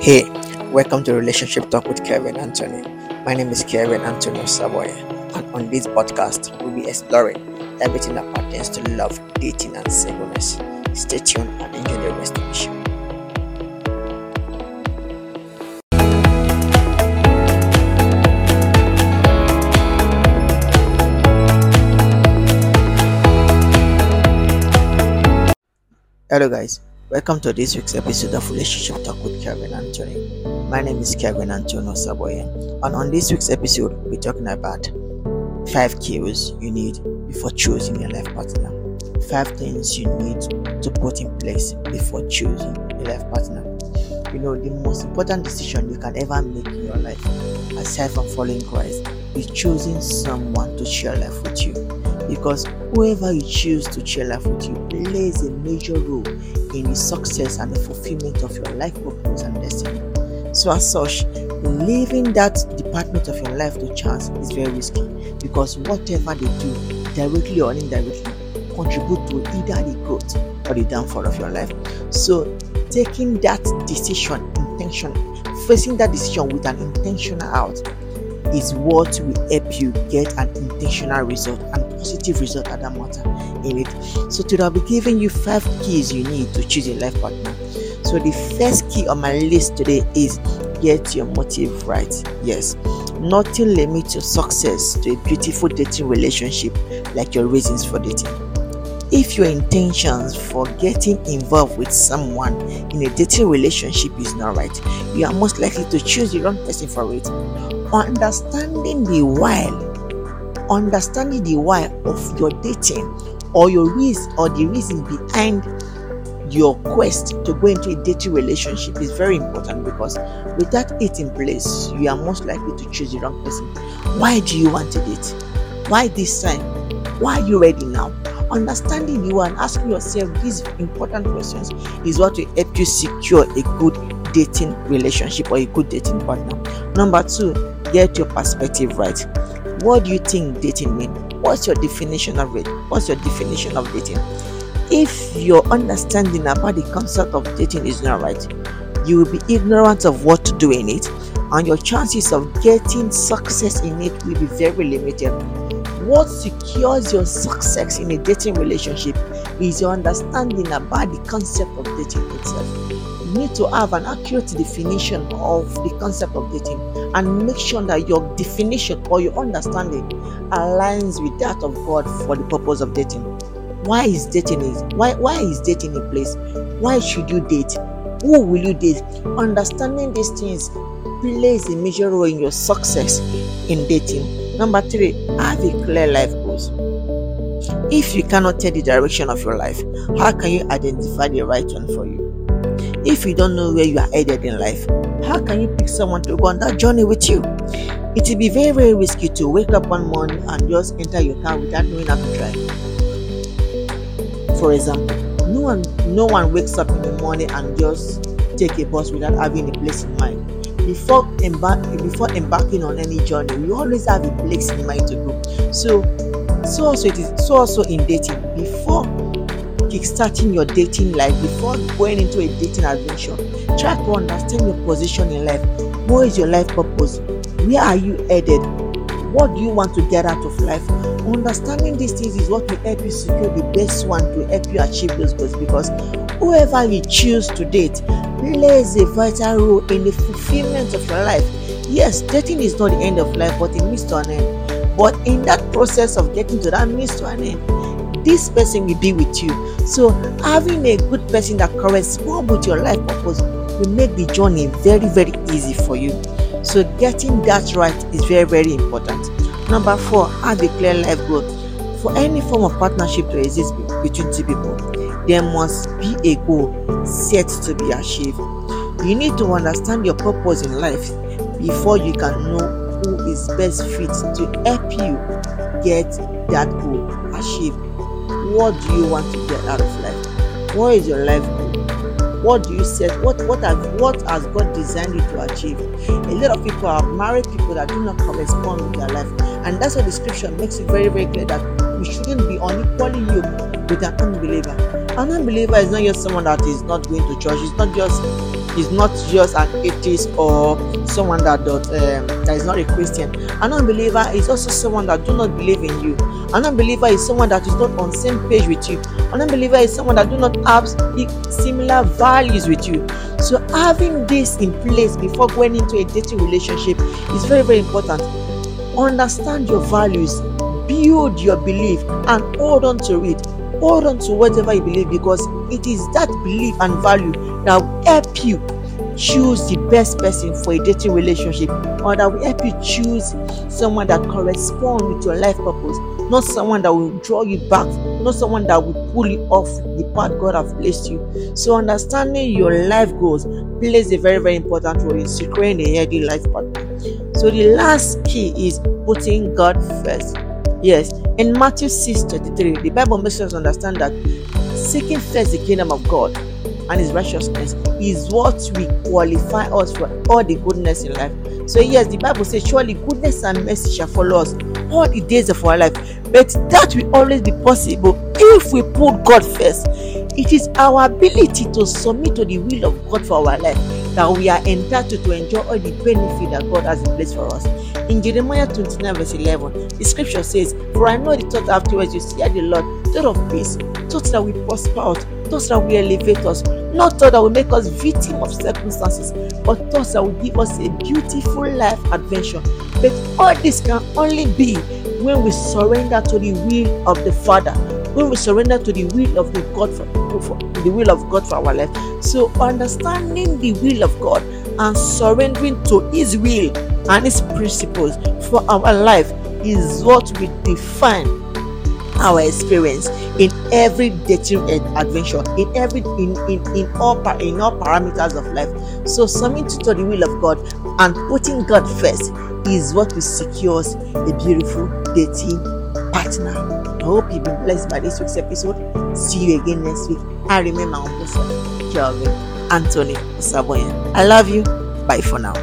Hey, welcome to Relationship Talk with Kevin Anthony. My name is Kevin Anthony Savoy, and on this podcast, we'll be exploring everything that pertains to love, dating, and singleness. Stay tuned and enjoy the rest of the show. Hello, guys. Welcome to this week's episode of Relationship Talk with Kevin Anthony. My name is Kevin Antonio Saboye, and on this week's episode, we're talking about five cues you need before choosing your life partner. Five things you need to put in place before choosing your life partner. You know, the most important decision you can ever make in your life, aside from following Christ, is choosing someone to share life with you because whoever you choose to share life with you plays a major role in the success and the fulfillment of your life purpose and destiny. So, as such, leaving that department of your life to chance is very risky because whatever they do, directly or indirectly, contribute to either the growth or the downfall of your life. So, taking that decision intentionally, facing that decision with an intentional out, is what will help you get an intentional result and positive result at that matter in it. So today I'll be giving you five keys you need to choose a life partner. So the first key on my list today is get your motive right. Yes, nothing limits your success to a beautiful dating relationship like your reasons for dating. If your intentions for getting involved with someone in a dating relationship is not right, you are most likely to choose the wrong person for it. Understanding the why understanding the why of your dating or your reason or the reason behind your quest to go into a dating relationship is very important because without it in place, you are most likely to choose the wrong person. Why do you want to date? Why this time? Why are you ready now? Understanding you and asking yourself these important questions is what will help you secure a good dating relationship or a good dating partner. Number two, get your perspective right what do you think dating mean? What's your definition of it? What's your definition of dating? If your understanding about the concept of dating is not right, you will be ignorant of what to do in it, and your chances of getting success in it will be very limited. What secures your success in a dating relationship is your understanding about the concept of dating itself need to have an accurate definition of the concept of dating and make sure that your definition or your understanding aligns with that of God for the purpose of dating. Why is dating is why why is dating in place? Why should you date? Who will you date? Understanding these things plays a major role in your success in dating. Number three, have a clear life goals. If you cannot tell the direction of your life, how can you identify the right one for you? If you don't know where you are headed in life, how can you pick someone to go on that journey with you? It will be very, very risky to wake up one morning and just enter your car without knowing how to drive. For example, no one no one wakes up in the morning and just take a bus without having a place in mind. Before before embarking on any journey, we always have a place in mind to go. So so also it is so also in dating. Before kickstarting your dating life before going into a dating adventure. Try to understand your position in life. What is your life purpose? Where are you headed? What do you want to get out of life? Understanding these things is what will help you secure the best one to help you achieve those goals because whoever you choose to date plays a vital role in the fulfillment of your life. Yes dating is not the end of life but it means to an end. But in that process of getting to that means to an end this person will be with you so having a good person that corresponds with your life purpose will make the journey very very easy for you. So getting that right is very very important. Number four, have a clear life goal. For any form of partnership to exist between two people, there must be a goal set to be achieved. You need to understand your purpose in life before you can know who is best fit to help you get that goal achieved what do you want to get out of life? What is your life goal? What do you set? What what has what has god designed you to achieve? A lot of people are married people that do not correspond with their life. And that's why the scripture makes it very very clear that we shouldn't be unequally yoked with an unbeliever. An unbeliever is not just someone that is not going to church. It's not just is not just an atheist or someone that does, um, that is not a Christian. An unbeliever is also someone that do not believe in you. An unbeliever is someone that is not on same page with you. An unbeliever is someone that do not have similar values with you. So having this in place before going into a dating relationship is very very important. Understand your values, build your belief, and hold on to it hold on to whatever you believe because it is that belief and value that will help you choose the best person for a dating relationship or that will help you choose someone that corresponds with your life purpose not someone that will draw you back not someone that will pull you off the path god has placed you. So understanding your life goals plays a very very important role in securing a healthy life partner. So the last key is putting god first. Yes in Matthew 6 33, the Bible makes us understand that seeking first the kingdom of God and his righteousness is what will qualify us for all the goodness in life. So, yes, the Bible says, Surely goodness and mercy shall follow us all the days of our life. But that will always be possible if we put God first. It is our ability to submit to the will of God for our life that we are entitled to enjoy all the benefit that God has in place for us. In Jeremiah 29, verse 11, the scripture says, For I know the thought afterwards you see the Lord, thought of peace, thoughts that will prosper us, thoughts that will elevate us, not thoughts that will make us victim of circumstances, but thoughts that will give us a beautiful life adventure. But all this can only be when we surrender to the will of the Father, when we surrender to the will of the God for, for the will of God for our life. So understanding the will of God and surrendering to His will and His principles for our life is what we define our experience in every dating adventure in every in in in all in all parameters of life. So submitting to the will of god and putting god first is what will secure a beautiful dating partner. I hope you've been blessed by this week's episode. See you again next week. I remember my uncle kelvin anthony saboyan i love you. Bye for now